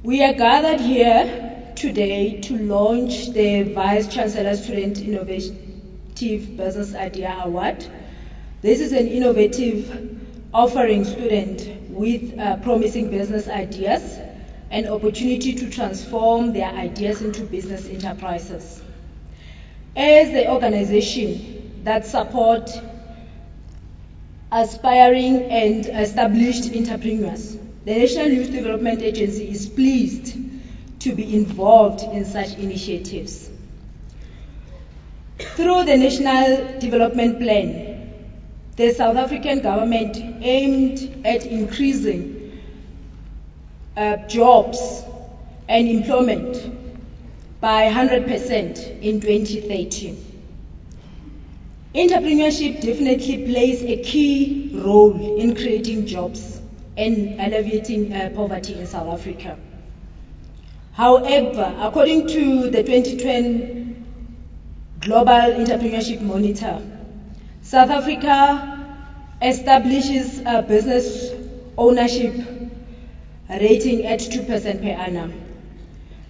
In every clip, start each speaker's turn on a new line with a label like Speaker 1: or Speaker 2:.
Speaker 1: We are gathered here today to launch the Vice Chancellor Student Innovative Business Idea Award. This is an innovative offering students with uh, promising business ideas an opportunity to transform their ideas into business enterprises. As the organization that support aspiring and established entrepreneurs, the National Youth Development Agency is pleased to be involved in such initiatives. Through the National Development Plan, the South African government aimed at increasing uh, jobs and employment by 100% in 2013. Entrepreneurship definitely plays a key role in creating jobs and alleviating uh, poverty in South Africa. However, according to the 2010 Global Entrepreneurship Monitor, South Africa establishes a business ownership rating at 2% per annum.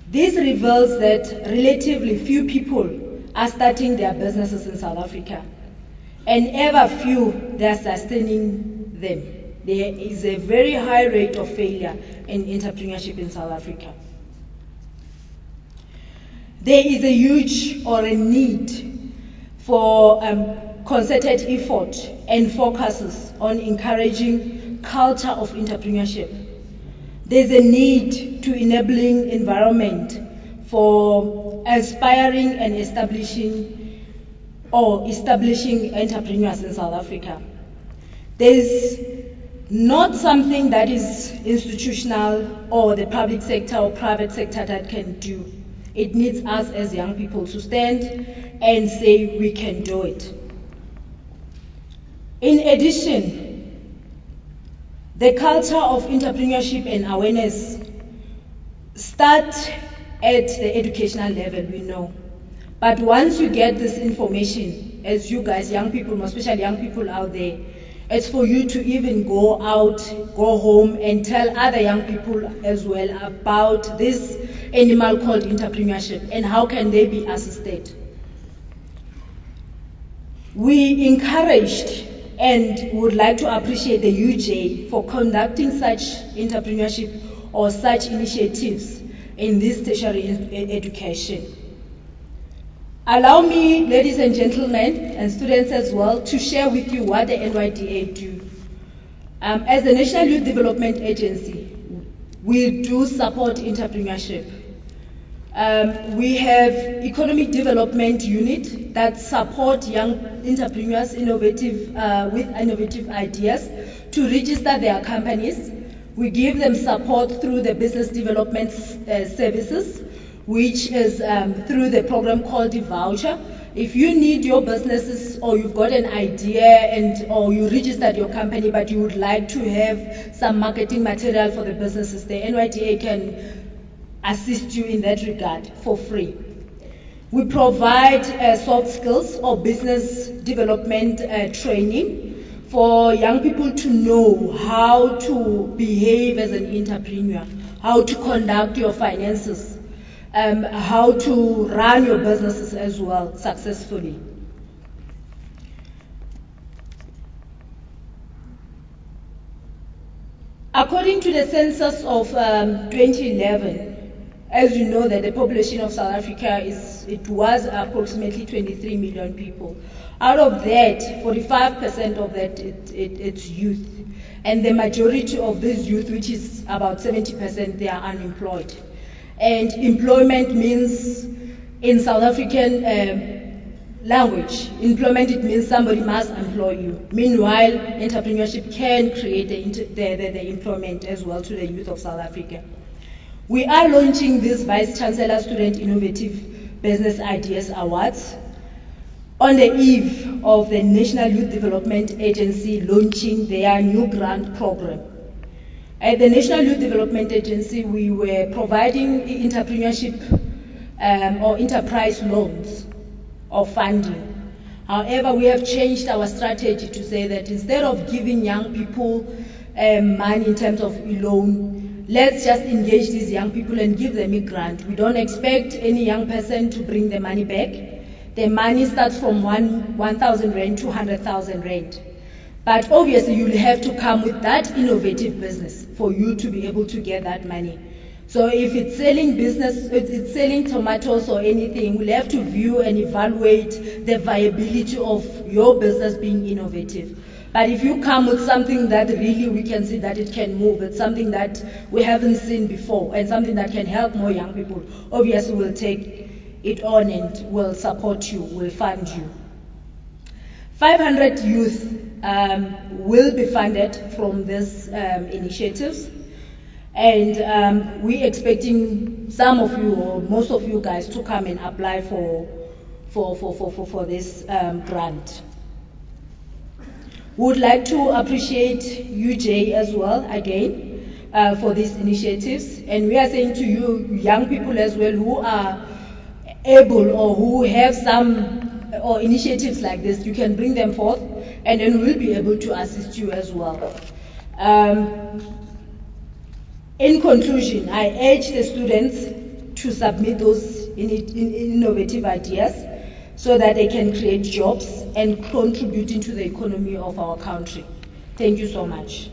Speaker 1: This reveals that relatively few people are starting their businesses in South Africa, and ever few they are sustaining them. There is a very high rate of failure in entrepreneurship in South Africa. There is a huge or a need for um, concerted effort and focuses on encouraging culture of entrepreneurship. There's a need to enabling environment for aspiring and establishing or establishing entrepreneurs in South Africa. There's not something that is institutional or the public sector or private sector that can do. It needs us as young people to stand and say we can do it. In addition, the culture of entrepreneurship and awareness start at the educational level, we know. But once you get this information, as you guys, young people, especially young people out there, it's for you to even go out, go home, and tell other young people as well about this animal called entrepreneurship and how can they be assisted. We encouraged and would like to appreciate the UJ for conducting such entrepreneurship or such initiatives in this tertiary education. Allow me, ladies and gentlemen, and students as well, to share with you what the NYDA do. Um, as the National Youth Development Agency, we do support entrepreneurship. Um, we have economic development unit that support young entrepreneurs innovative, uh, with innovative ideas to register their companies. We give them support through the business development uh, services, which is um, through the program called the voucher. If you need your businesses or you've got an idea and or you registered your company but you would like to have some marketing material for the businesses, the NYDA can assist you in that regard for free. We provide uh, soft skills or business development uh, training for young people to know how to behave as an entrepreneur, how to conduct your finances, um, how to run your businesses as well successfully. According to the census of um, 2011, as you know that the population of South Africa is, it was approximately 23 million people. Out of that, 45% of that, it, it, it's youth. And the majority of this youth, which is about 70%, they are unemployed. And employment means, in South African um, language, employment, it means somebody must employ you. Meanwhile, entrepreneurship can create the, the, the, the employment as well to the youth of South Africa. We are launching this Vice Chancellor Student Innovative Business Ideas Awards on the eve of the National Youth Development Agency launching their new grant program. At the National Youth Development Agency, we were providing entrepreneurship um, or enterprise loans or funding. However, we have changed our strategy to say that instead of giving young people um, money in terms of a loan, let's just engage these young people and give them a grant. We don't expect any young person to bring the money back. The money starts from one 1,000 rand to 100,000 rand. But obviously, you'll have to come with that innovative business for you to be able to get that money. So if it's selling business, it's selling tomatoes or anything, we'll have to view and evaluate the viability of your business being innovative. But if you come with something that really we can see that it can move, it's something that we haven't seen before and something that can help more young people, obviously we'll take it on and we'll support you, we'll fund you. 500 youth um, will be funded from these um, initiatives. And um, we're expecting some of you or most of you guys to come and apply for, for, for, for, for, for this um, grant. Would like to appreciate UJ as well again uh, for these initiatives. And we are saying to you, young people as well, who are able or who have some or initiatives like this, you can bring them forth and then we'll be able to assist you as well. Um, in conclusion, I urge the students to submit those in, in, innovative ideas so that they can create jobs and contribute into the economy of our country. Thank you so much.